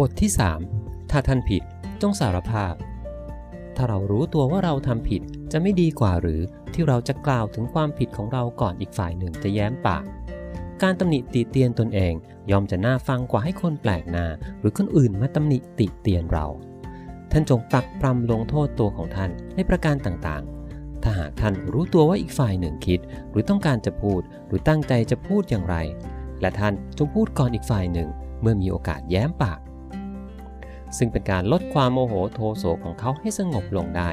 บทที่ 3 ถ้าท่านผิดจงสารภาพ ถ้าเรารู้ตัวว่าเราทำผิดจะไม่ดีกว่าหรือที่เราจะกล่าวถึงความผิดของเราก่อนอีกฝ่ายหนึ่งจะแย้มปาก การตำหนิติเตียนตนเองยอมจะน่าฟังกว่าให้คนแปลกหน้า หรือคนอื่นมาตำหนิติเตียนเรา ท่านจงปรักปรำลงโทษตัวของท่านในประการต่างๆ ถ้าหากท่านรู้ตัวว่าอีกฝ่ายหนึ่งคิด หรือต้องการจะพูด หรือตั้งใจจะพูดอย่างไร และท่านจงพูดก่อนอีกฝ่ายหนึ่ง เมื่อมีโอกาสแย้มปาก ซึ่งเป็นการลดความโมโหโทโสของเขาให้สงบลงได้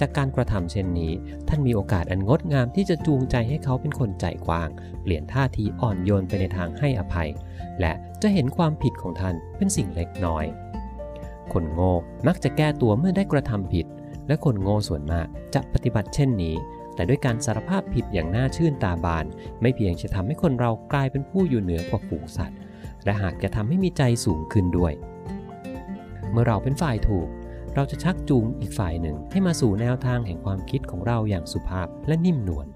จากการกระทำเช่นนี้ ท่านมีโอกาสอันงดงามที่จะจูงใจให้เขาเป็นคนใจกว้าง เปลี่ยนท่าทีอ่อนโยนไปในทางให้อภัย และจะเห็นความผิดของท่านเป็นสิ่งเล็กน้อย คนโง่มักจะแก้ตัวเมื่อได้กระทำผิด และคนโง่ส่วนมากจะปฏิบัติเช่นนี้ แต่ด้วยการสารภาพผิดอย่างน่าชื่นตาบาน ไม่เพียงจะทำให้คนเรากลายเป็นผู้อยู่เหนือกว่าฝูงสัตว์ และหากจะทำให้มีใจสูงขึ้นด้วย เมื่อเราเป็นฝ่ายถูก เราจะชักจูงอีกฝ่ายหนึ่งให้มาสู่แนวทางแห่งความคิดของเราอย่างสุภาพและนิ่มนวล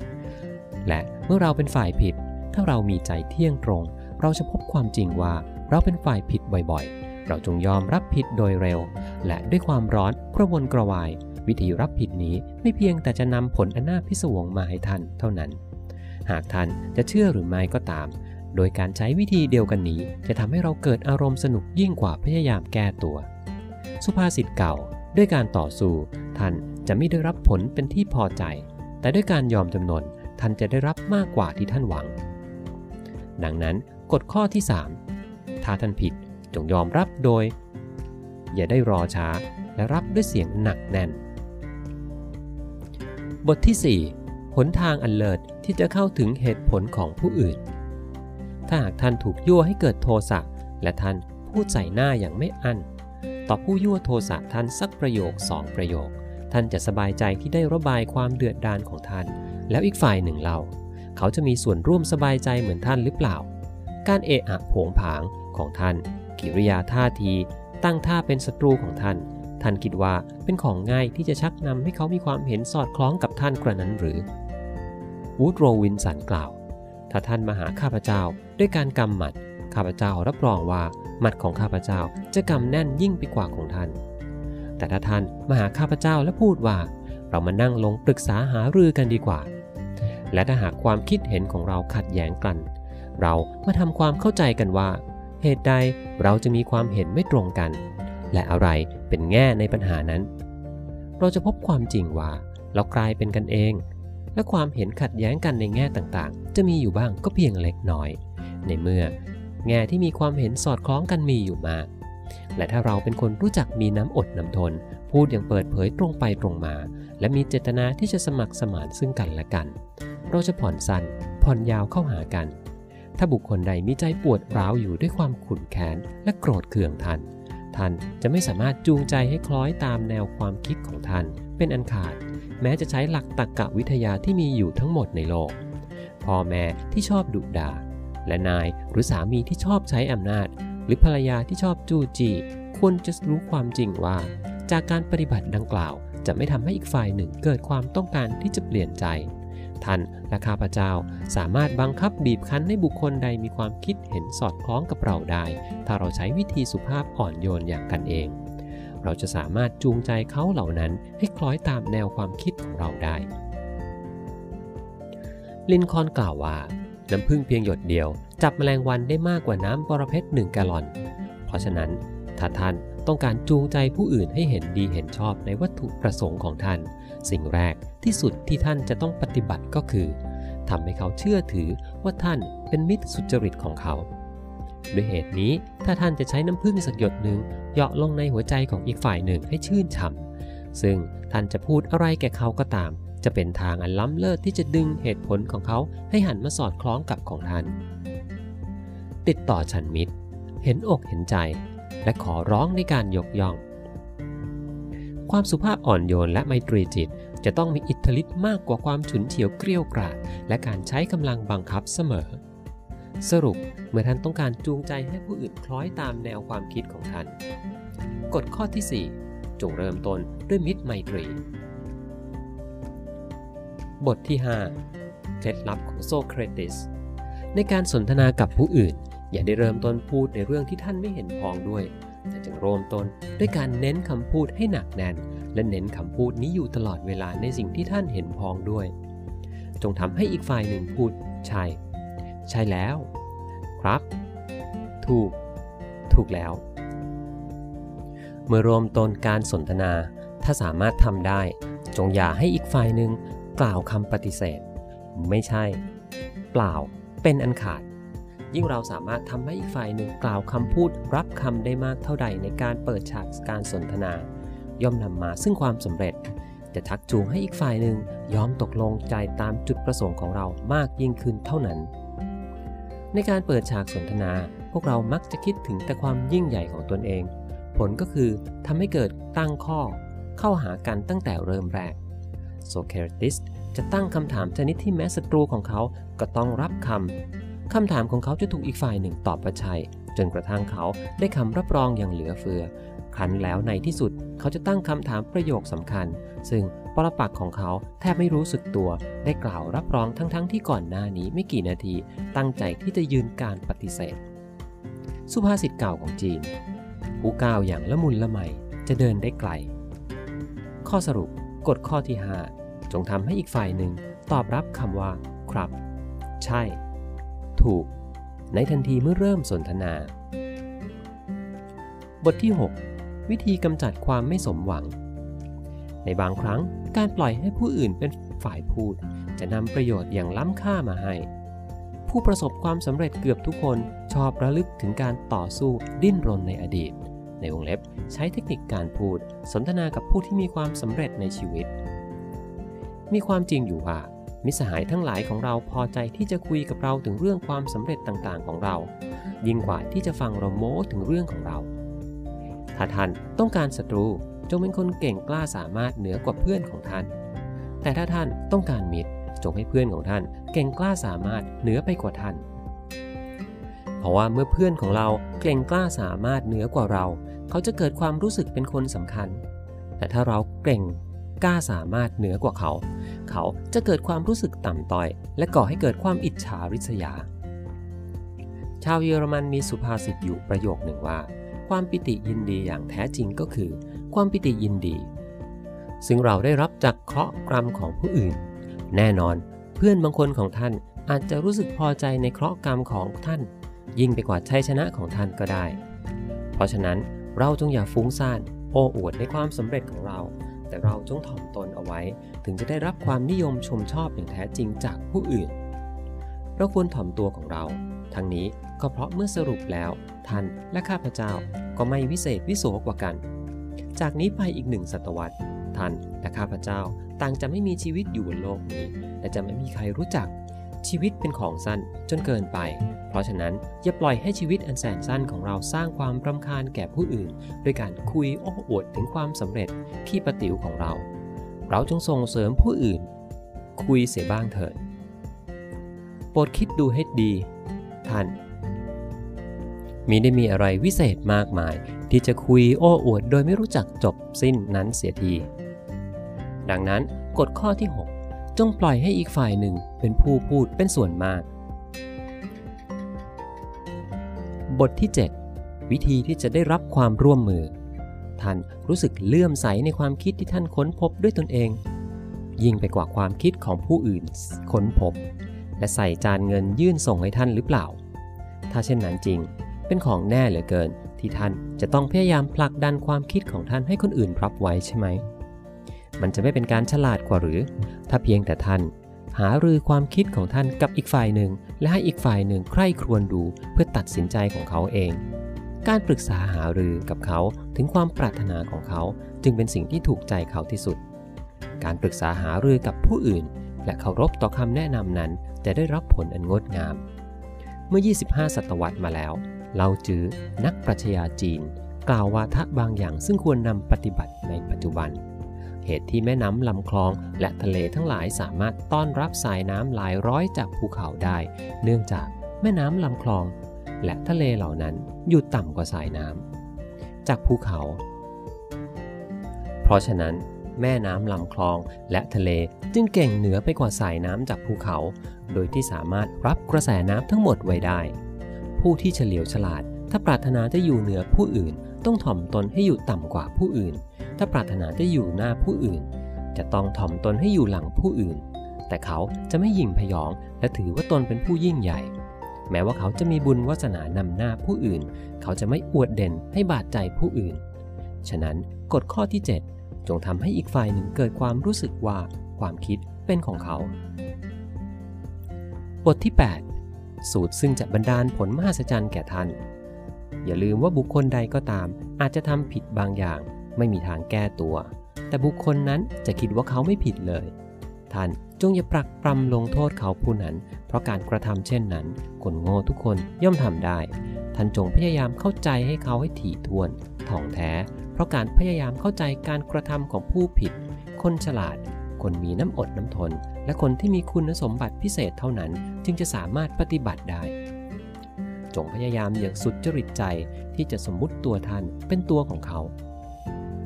และเมื่อเราเป็นฝ่ายผิด ถ้าเรามีใจเที่ยงตรง เราจะพบความจริงว่าเราเป็นฝ่ายผิดบ่อยๆ เราจงยอมรับผิดโดยเร็ว และด้วยความร้อนกระวนกระวาย วิธีรับผิดนี้ไม่เพียงแต่จะนำผลอันน่าพิศวงมาให้ท่านเท่านั้น หากท่านจะเชื่อหรือไม่ก็ตามโดยการใช้วิธีเดียวกันนี้ จะทำให้เราเกิดอารมณ์สนุกยิ่งกว่าพยายามแก้ตัว สุภาษิตเก่า ด้วยการต่อสู้ ท่านจะไม่ได้รับผลเป็นที่พอใจ แต่ด้วยการยอมจำนนท่านจะได้รับมากกว่าที่ท่านหวัง ดังนั้นกฎข้อที่ 3 ถ้าท่านผิดจงยอมรับโดย อย่าได้รอช้าและรับด้วยเสียงหนักแน่น บทที่ 4 หนทางอันเลิศที่จะเข้าถึงเหตุผลของผู้อื่น ถ้าหากท่านถูกยั่วให้เกิดโทสะและท่านพูดใส่หน้าอย่างไม่อั้น ต่อผู้ยั่วโทสะท่านสักประโยคสองประโยค ท่านจะสบายใจที่ได้ระบายความเดือดดาลของท่าน แล้วอีกฝ่ายหนึ่งเล่าเขาจะมีส่วนร่วมสบายใจเหมือนท่านหรือเปล่า การเอะอะโผงผางของท่าน กิริยาท่าที ตั้งท่าเป็นศัตรูของท่าน ท่านคิดว่าเป็นของง่ายที่จะชักนำให้เขามีความเห็นสอดคล้องกับท่านกระนั้นหรือวูดโรวินสันกล่าว ถ้าท่านมาหาข้าพเจ้าด้วยการกำหมัด ข้าพเจ้ารับรองว่ามัดของข้าพเจ้าจะกำแน่นยิ่งไปกว่าของท่าน แต่ถ้าท่านมาหาข้าพเจ้าและพูดว่า เรามานั่งลงปรึกษาหารือกันดีกว่า และถ้าหากความคิดเห็นของเราขัดแย้งกัน เรามาทำความเข้าใจกันว่า เหตุใดเราจะมีความเห็นไม่ตรงกัน และอะไรเป็นแง่ในปัญหานั้น เราจะพบความจริงว่า เรากลายเป็นกันเอง และความเห็นขัดแย้งกันในแง่ต่างๆ จะมีอยู่บ้างก็เพียงเล็กน้อย ในเมื่อ แง่ที่มีความเห็นสอดคล้องกันมีอยู่มาก และถ้าเราเป็นคนรู้จักมีน้ำอดน้ำทน พูดอย่างเปิดเผยตรงไปตรงมา และมีเจตนาที่จะสมัครสมานซึ่งกันและกัน เราจะผ่อนสั้นผ่อนยาวเข้าหากัน ถ้าบุคคลใดมีใจปวดร้าวอยู่ด้วยความขุ่นแค้นและโกรธเคืองท่านท่านจะไม่สามารถจูงใจให้คล้อยตามแนวความคิดของท่าน เป็นอันขาด แม้จะใช้หลักตรรกะวิทยาที่มีอยู่ทั้งหมดในโลกพ่อแม่ที่ชอบดุด่า และนายหรือสามีที่ชอบใช้อำนาจ หรือภรรยาที่ชอบจู้จี้ควรจะรู้ความจริงว่า จากการปฏิบัติดังกล่าว จะไม่ทำให้อีกฝ่ายหนึ่งเกิดความต้องการที่จะเปลี่ยนใจ ท่านและข้าพเจ้าสามารถบังคับบีบคั้นให้บุคคลใดมีความคิดเห็นสอดคล้องกับเราได้ ถ้าเราใช้วิธีสุภาพอ่อนโยนอย่างกันเอง เราจะสามารถจูงใจเขาเหล่านั้นให้คล้อยตามแนวความคิดของเราได้ลินคอนกล่าวว่า น้ำพึ่งเพียงหยดเดียว จับแมลงวันได้มากกว่าน้ำบรเพชรหนึ่งแกลลอน เพราะฉะนั้นถ้าท่านต้องการจูงใจผู้อื่นให้เห็นดีเห็นชอบในวัตถุประสงค์ของท่าน สิ่งแรกที่สุดที่ท่านจะต้องปฏิบัติก็คือทำให้เขาเชื่อถือว่าท่านเป็นมิตรสุจริตของเขา ด้วยเหตุนี้ถ้าท่านจะใช้น้ำพึ่งสักหยดหนึ่งเหยาะลงในหัวใจของอีกฝ่ายหนึ่งให้ชื่นฉ่ำซึ่งท่านจะพูดอะไรแก่เขาก็ตาม จะเป็นทางอันล้ำเลิศที่จะดึงเหตุผลของเขาให้หันมาสอดคล้องกับของท่าน ติดต่อฉันมิตร เห็นอกเห็นใจ และขอร้องในการยกย่อง ความสุภาพอ่อนโยนและไมตรีจิตจะต้องมีอิทธิฤทธิ์มากกว่าความฉุนเฉียวเกรี้ยวกราดและการใช้กำลังบังคับเสมอ สรุปเมื่อท่านต้องการจูงใจให้ผู้อื่นคล้อยตามแนวความคิดของท่าน กฎข้อที่ 4 จงเริ่มต้นด้วยมิตรไมตรี บทที่ 5 เคล็ดลับของโซเครติส ในการสนทนากับผู้อื่น อย่าได้เริ่มต้นพูดในเรื่องที่ท่านไม่เห็นพ้องด้วย แต่จึงเริ่มต้นด้วยการเน้นคำพูดให้หนักแน่น และเน้นคำพูดนี้อยู่ตลอดเวลาในสิ่งที่ท่านเห็นพ้องด้วย จงทำให้อีกฝ่ายหนึ่งพูด ใช่ ใช่แล้ว ครับ ถูก ถูกแล้ว เมื่อรวมต้นการสนทนา ถ้าสามารถทำได้ จงอย่าให้อีกฝ่ายหนึ่ง กล่าวคำปฏิเสธ ไม่ใช่ เปล่า เป็นอันขาด ยิ่งเราสามารถทำให้อีกฝ่ายหนึ่งกล่าวคำพูดรับคำได้มากเท่าใดในการเปิดฉากการสนทนา ย่อมนำมาซึ่งความสำเร็จ จะทักจูงให้อีกฝ่ายหนึ่งยอมตกลงใจตามจุดประสงค์ของเรามากยิ่งขึ้นเท่านั้น ในการเปิดฉากสนทนา พวกเรามักจะคิดถึงแต่ความยิ่งใหญ่ของตนเอง ผลก็คือทำให้เกิดตั้งข้อ เข้าหากันตั้งแต่เริ่มแรก โซเครติสจะตั้งคำถามชนิดที่แม้ศัตรูของเขาก็ต้องรับคำ คำถามของเขาจะถูกอีกฝ่ายหนึ่งตอบประชัย จนกระทั่งเขาได้คำรับรองอย่างเหลือเฟือ ครั้นแล้วในที่สุดเขาจะตั้งคำถามประโยคสำคัญ ซึ่งปรปักของเขาแทบไม่รู้สึกตัว ได้กล่าวรับรองทั้งๆทที่ก่อนหน้านี้ไม่กี่นาที ตั้งใจที่จะยืนการปฏิเสธ สุภาษิตเก่าของจีน ผู้ก้าวอย่างละมุนละไมจะเดินได้ไกล ข้อสรุป กฎข้อที่ 5 จงทำให้อีกฝ่ายหนึ่งตอบรับคำว่า ครับ ใช่ ถูก ในทันทีเมื่อเริ่มสนทนา บทที่ 6 วิธีกำจัดความไม่สมหวัง ในบางครั้งการปล่อยให้ผู้อื่นเป็นฝ่ายพูด จะนำประโยชน์อย่างล้ำค่ามาให้ ผู้ประสบความสำเร็จเกือบทุกคนชอบระลึกถึงการต่อสู้ดิ้นรนในอดีต ในวงเล็บใช้เทคนิคการพูด สนทนากับผู้ที่มีความสำเร็จในชีวิต มีความจริงอยู่ว่า มิสหายทั้งหลายของเราพอใจที่จะคุยกับเราถึงเรื่องความสำเร็จต่างๆ ของเรา ยิ่งกว่าที่จะฟังเราโม้ถึงเรื่องของเรา ถ้าท่านต้องการศัตรูจงเป็นคนเก่งกล้าสามารถเหนือกว่าเพื่อนของท่าน แต่ถ้าท่านต้องการมิตรจงให้เพื่อนของท่าน เก่งกล้าสามารถเหนือไปกว่าท่าน เพราะว่าเมื่อเพื่อนของเราเก่งกล้าสามารถเหนือกว่าเรา เขาจะเกิดความรู้สึกเป็นคนสำคัญ แต่ถ้าเราเก่งกล้าสามารถเหนือกว่าเขา เขาจะเกิดความรู้สึกต่ำต้อย และก่อให้เกิดความอิจฉาริษยา ชาวเยอรมันมีสุภาษิตอยู่ประโยคหนึ่งว่า ความปิติยินดีอย่างแท้จริงก็คือ ความปิติยินดี ซึ่งเราได้รับจากเคราะห์กรรมของผู้อื่น แน่นอน เพื่อนบางคนของท่านอาจจะรู้สึกพอใจในเคราะห์กรรมของท่าน ยิ่งไปกว่าชัยชนะของท่านก็ได้ เพราะฉะนั้น เราจงอย่าฟุ้งซ่านโอ้อวดในความสำเร็จของเรา แต่เราจงถ่อมตนเอาไว้ ถึงจะได้รับความนิยมชมชอบอย่างแท้จริงจากผู้อื่น เราควรถ่อมตัวของเรา ทั้งนี้ก็เพราะเมื่อสรุปแล้วท่านและข้าพเจ้าก็ไม่วิเศษวิโสกว่ากัน จากนี้ไปอีกหนึ่งศตวรรษท่านและข้าพเจ้าต่างจะไม่มีชีวิตอยู่บนโลกนี้ และจะไม่มีใครรู้จัก ชีวิตเป็นของสั้นจนเกินไป เพราะฉะนั้นอย่าปล่อยให้ชีวิตอันแสนสั้นของเราสร้างความรำคาญแก่ผู้อื่นโดยการคุยโอ้อวดถึงความสำเร็จที่ประติ๋วของเรา เราจงส่งเสริมผู้อื่น คุยเสียบ้างเถิดโปรดคิดดูให้ดี ท่านมีได้มีอะไรวิเศษมากมาย ที่จะคุยโอ้อวดโดยไม่รู้จักจบสิ้นนั้นเสียที ดังนั้นกฎข้อที่ 6 จงปล่อยให้อีกฝ่ายหนึ่งเป็นผู้พูดเป็นส่วนมาก บทที่ 7 วิธีที่จะได้รับความร่วมมือ ท่านรู้สึกเลื่อมใสในความคิดที่ท่านค้นพบด้วยตนเอง ยิ่งไปกว่าความคิดของผู้อื่นค้นพบ และใส่จานเงินยื่นส่งให้ท่านหรือเปล่า ถ้าเช่นนั้นจริง เป็นของแน่เหลือเกิน ที่ท่านจะต้องพยายามผลักดันความคิดของท่านให้คนอื่นรับไว้ใช่ไหม มันจะไม่เป็นการฉลาดกว่าหรือ ถ้าเพียงแต่ท่าน หารือความคิดของท่านกับอีกฝ่ายหนึ่ง และให้อีกฝ่ายหนึ่งใคร่ครวญดูเพื่อตัดสินใจของเขาเอง การปรึกษาหารือกับเขาถึงความปรารถนาของเขาจึงเป็นสิ่งที่ถูกใจเขาที่สุด การปรึกษาหารือกับผู้อื่น และเคารพต่อคำแนะนำนั้นจะได้รับผลอันงดงาม เมื่อ 25 ศตวรรษมาแล้วเราจื้อนักปรัชญาจีน กล่าววาทะบางอย่างซึ่งควรนำปฏิบัติในปัจจุบัน เหตุที่แม่น้ำลำคลอง และทะเลทั้งหลายสามารถต้อนรับสายน้ำหลายร้อยจากภูเขาได้ เนื่องจากแม่น้ำลำคลอง และทะเลเหล่านั้นอยู่ต่ำกว่าสายน้ำจากภูเขา เพราะฉะนั้น แม่น้ำลำคลองและทะเลจึงเก่งเหนือไปกว่าสายน้ำจากภูเขา โดยที่สามารถรับกระแสน้ำทั้งหมดไว้ได้ ผู้ที่เฉลียวฉลาด ถ้าปรารถนาจะอยู่เหนือผู้อื่น ต้องถ่อมตนให้อยู่ต่ำกว่าผู้อื่น ถ้าปรารถนาจะอยู่หน้าผู้อื่น จะต้องถ่อมตนให้อยู่หลังผู้อื่น แต่เขาจะไม่ยิ่งพยองและถือว่าตนเป็นผู้ยิ่งใหญ่ แม้ว่าเขาจะมีบุญวาสนานำหน้าผู้อื่น เขาจะไม่อวดเด่นให้บาดใจผู้อื่น ฉะนั้นกฎข้อที่ 7 จงทำให้อีกฝ่ายหนึ่งเกิดความรู้สึกว่าความคิดเป็นของเขา บทที่ 8 สูตรซึ่งจะบรรดาลผลมหัศจรรย์แก่ท่าน อย่าลืมว่าบุคคลใดก็ตามอาจจะทำผิดบางอย่าง ไม่มีทางแก้ตัว แต่บุคคลนั้นจะคิดว่าเขาไม่ผิดเลย ท่านจงอย่าปรักปรำลงโทษเขาผู้นั้น เพราะการกระทำเช่นนั้น คนโง่ทุกคนย่อมทำได้ ท่านจงพยายามเข้าใจให้เขาให้ถี่ถ้วนถ่องแท้ เพราะการพยายามเข้าใจการกระทำของผู้ผิด คนฉลาด คนมีน้ำอดน้ำทน และคนที่มีคุณสมบัติพิเศษเท่านั้น จึงจะสามารถปฏิบัติได้จงพยายามอย่างสุดจริตใจที่จะสมมุติตัวท่านเป็นตัวของเขา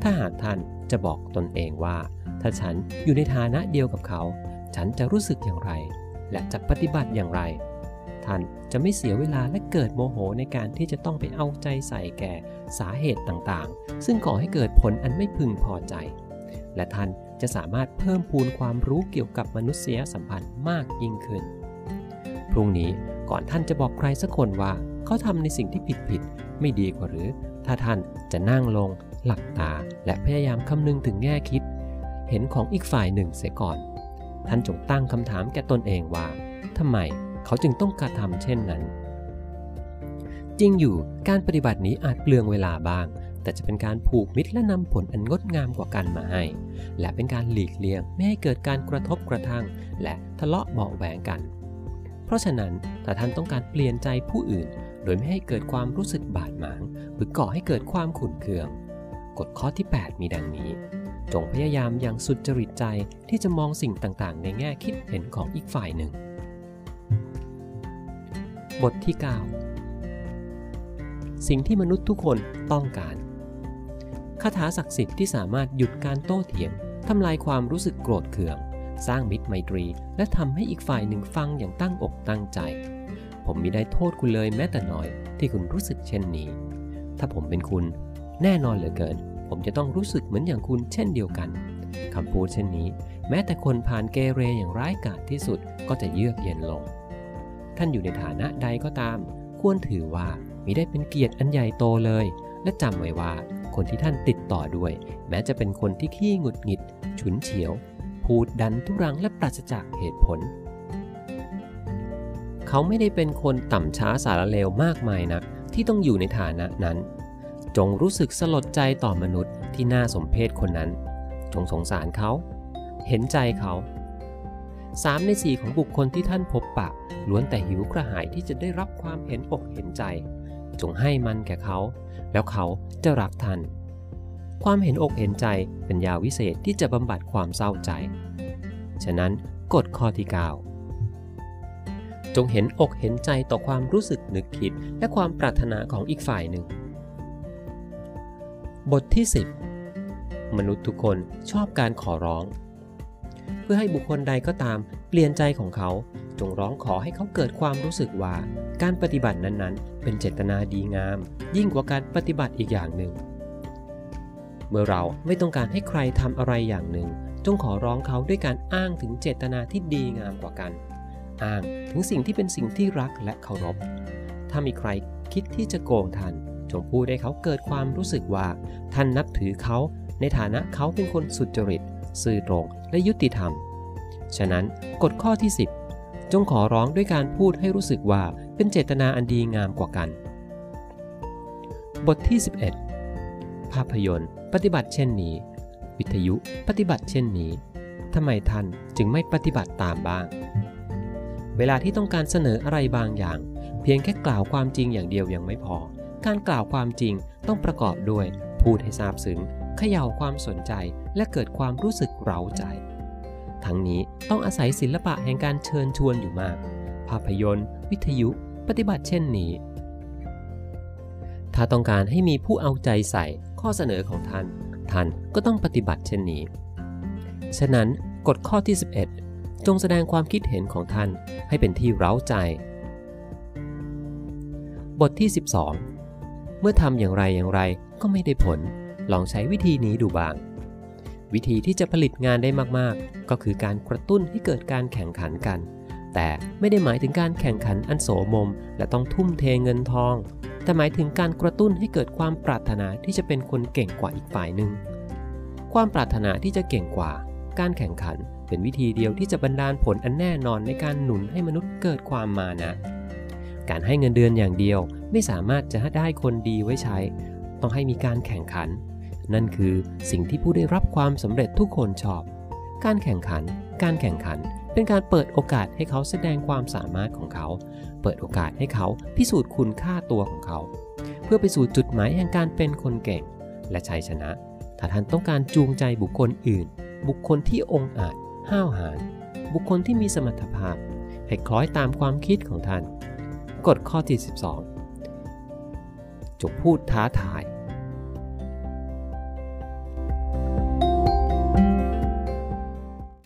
ถ้าหากท่านจะบอกตนเองว่า ถ้าฉันอยู่ในฐานะเดียวกับเขา ฉันจะรู้สึกอย่างไร และจะปฏิบัติอย่างไร ท่านจะไม่เสียเวลาและเกิดโมโหในการที่จะต้องไปเอาใจใส่แก่สาเหตุต่างๆ ซึ่งก่อให้เกิดผลอันไม่พึงพอใจ และท่านจะสามารถเพิ่มพูนความรู้เกี่ยวกับมนุษยสัมพันธ์มากยิ่งขึ้น พรุ่งนี้ก่อนท่านจะบอกใครสักคนว่า เขาทำในสิ่งที่ผิดผิดๆไม่ดีกว่าหรือ ถ้าท่านจะนั่งลง หลับตาและพยายามคำนึงถึงแง่คิด เห็นของอีกฝ่ายหนึ่งเสียก่อน ท่านจงตั้งคำถามแก่ตนเองว่าทำไมเขาจึงต้องกระทำเช่นนั้น จริงอยู่การปฏิบัตินี้อาจเปลืองเวลาบ้าง แต่จะเป็นการผูกมิตรและนำผลอันงดงามกว่ากันมาให้ และเป็นการหลีกเลี่ยงไม่ให้เกิดการกระทบกระทั่ง และทะเลาะเบาแหวงกัน เพราะฉะนั้นถ้าท่านต้องการเปลี่ยนใจผู้อื่น โดยไม่ให้เกิดความรู้สึกบาดหมาง หรือก่อให้เกิดความขุ่นเคือง กฎข้อที่ 8 มีดังนี้ จงพยายามอย่างสุดจริตใจที่จะมองสิ่งต่างๆ ในแง่คิดเห็นของอีกฝ่ายหนึ่ง บทที่ 9 สิ่งที่มนุษย์ทุกคนต้องการคาถาศักดิ์สิทธิ์ที่สามารถหยุดการโต้เถียงทำลายความรู้สึกโกรธเคือง สร้างมิตรไมตรี และทำให้อีกฝ่ายหนึ่งฟังอย่างตั้งอกตั้งใจ ผมมิได้โทษคุณเลยแม้แต่น้อยที่คุณรู้สึกเช่นนี้ ถ้าผมเป็นคุณ แน่นอนเหลือเกิน ผมจะต้องรู้สึกเหมือนอย่างคุณเช่นเดียวกันคำพูดเช่นนี้ แม้แต่คนผ่านเกเรอย่างร้ายกาจที่สุดก็จะเยือกเย็นลง ท่านอยู่ในฐานะใดก็ตาม ควรถือว่ามิได้เป็นเกียรติอันใหญ่โตเลย และจำไว้ว่าคนที่ท่านติดต่อด้วย แม้จะเป็นคนที่ขี้หงุดหงิด ฉุนเฉียว พูดดันทุรังและปราศจากเหตุผล เขาไม่ได้เป็นคนต่ำช้าสารเลวมากมายนักที่ต้องอยู่ในฐานะนั้น จงรู้สึกสลดใจต่อมนุษย์ที่น่าสมเพชคนนั้น จงสงสารเขา เห็นใจเขาสามในสี่ของบุคคลที่ท่านพบปะ ล้วนแต่หิวกระหายที่จะได้รับความเห็นอกเห็นใจ จงให้มันแก่เขา แล้วเขาจะรักท่าน ความเห็นอกเห็นใจเป็นยาวิเศษที่จะบำบัดความเศร้าใจ ฉะนั้นกฎข้อที่ 9 จงเห็นอกเห็นใจต่อความรู้สึกนึกคิดและความปรารถนาของอีกฝ่ายหนึ่ง บทที่ 10 มนุษย์ทุกคนชอบการขอร้อง เพื่อให้บุคคลใดก็ตามเปลี่ยนใจของเขา จงร้องขอให้เขาเกิดความรู้สึกว่า การปฏิบัตินั้นๆ เป็นเจตนาดีงาม ยิ่งกว่าการปฏิบัติอีกอย่างหนึ่ง เมื่อเราไม่ต้องการให้ใครทำอะไรอย่างหนึ่ง จงขอร้องเขาด้วยการอ้างถึงเจตนาที่ดีงามกว่ากัน อ้างถึงสิ่งที่เป็นสิ่งที่รักและเคารพ ถ้ามีใครคิดที่จะโกงท่าน จงพูดให้เขาเกิดความรู้สึกว่า ท่านนับถือเขาในฐานะเขาเป็นคนสุจริต ซื่อตรงและยุติธรรม ฉะนั้นกฎข้อที่ 10 จงขอร้องด้วยการพูดให้รู้สึกว่าเป็นเจตนาอันดีงามกว่ากัน บทที่ 11 ภาพยนตร์ ปฏิบัติเช่นนี้ วิทยุปฏิบัติเช่นนี้ทำไมท่านจึงไม่ปฏิบัติตามบ้าง เวลาที่ต้องการเสนออะไรบางอย่าง เพียงแค่กล่าวความจริงอย่างเดียวยังไม่พอ การกล่าวความจริงต้องประกอบด้วย พูดให้ซาบซึ้งเขย่าความสนใจและเกิดความรู้สึกเร้าใจ ทั้งนี้ต้องอาศัยศิลปะแห่งการเชิญชวนอยู่มาก ภาพยนตร์ วิทยุ ปฏิบัติเช่นนี้ ถ้าต้องการให้มีผู้เอาใจใส่ข้อเสนอของท่าน ท่านก็ต้องปฏิบัติเช่นนี้ ฉะนั้นกฎข้อที่ 11 จงแสดงความคิดเห็นของท่านให้เป็นที่เร้าใจ บทที่ 12 เมื่อทำอย่างไรอย่างไรก็ไม่ได้ผล ลองใช้วิธีนี้ดูบ้าง วิธีที่จะผลิตงานได้มากๆ ก็คือการกระตุ้นให้เกิดการแข่งขันกัน แต่ไม่ได้หมายถึงการแข่งขันอันโสมม และต้องทุ่มเทเงินทอง แต่หมายถึงการกระตุ้นให้เกิดความปรารถนาที่จะเป็นคนเก่งกว่าอีกฝ่ายหนึ่ง ความปรารถนาที่จะเก่งกว่า การแข่งขันเป็นวิธีเดียวที่จะบรรดาลผลอันแน่นอนในการหนุนให้มนุษย์เกิดความมานะ การให้เงินเดือนอย่างเดียว ไม่สามารถจะได้คนดีไว้ใช้ ต้องให้มีการแข่งขัน นั่นคือสิ่งที่ผู้ได้รับความสำเร็จทุกคนชอบ การแข่งขัน การแข่งขัน เป็นการเปิดโอกาสให้เขาแสดงความสามารถของเขา เปิดโอกาสให้เขาพิสูจน์คุณค่าตัวของเขา เพื่อไปสู่จุดหมายแห่งการเป็นคนเก่ง และชัยชนะ ถ้าท่านต้องการจูงใจบุคคลอื่น บุคคลที่องอาจ ห้าวหาญ บุคคลที่มีสมรรถภาพให้คล้อยตามความคิดของท่าน กฎข้อที่ 12 จงพูดท้าทาย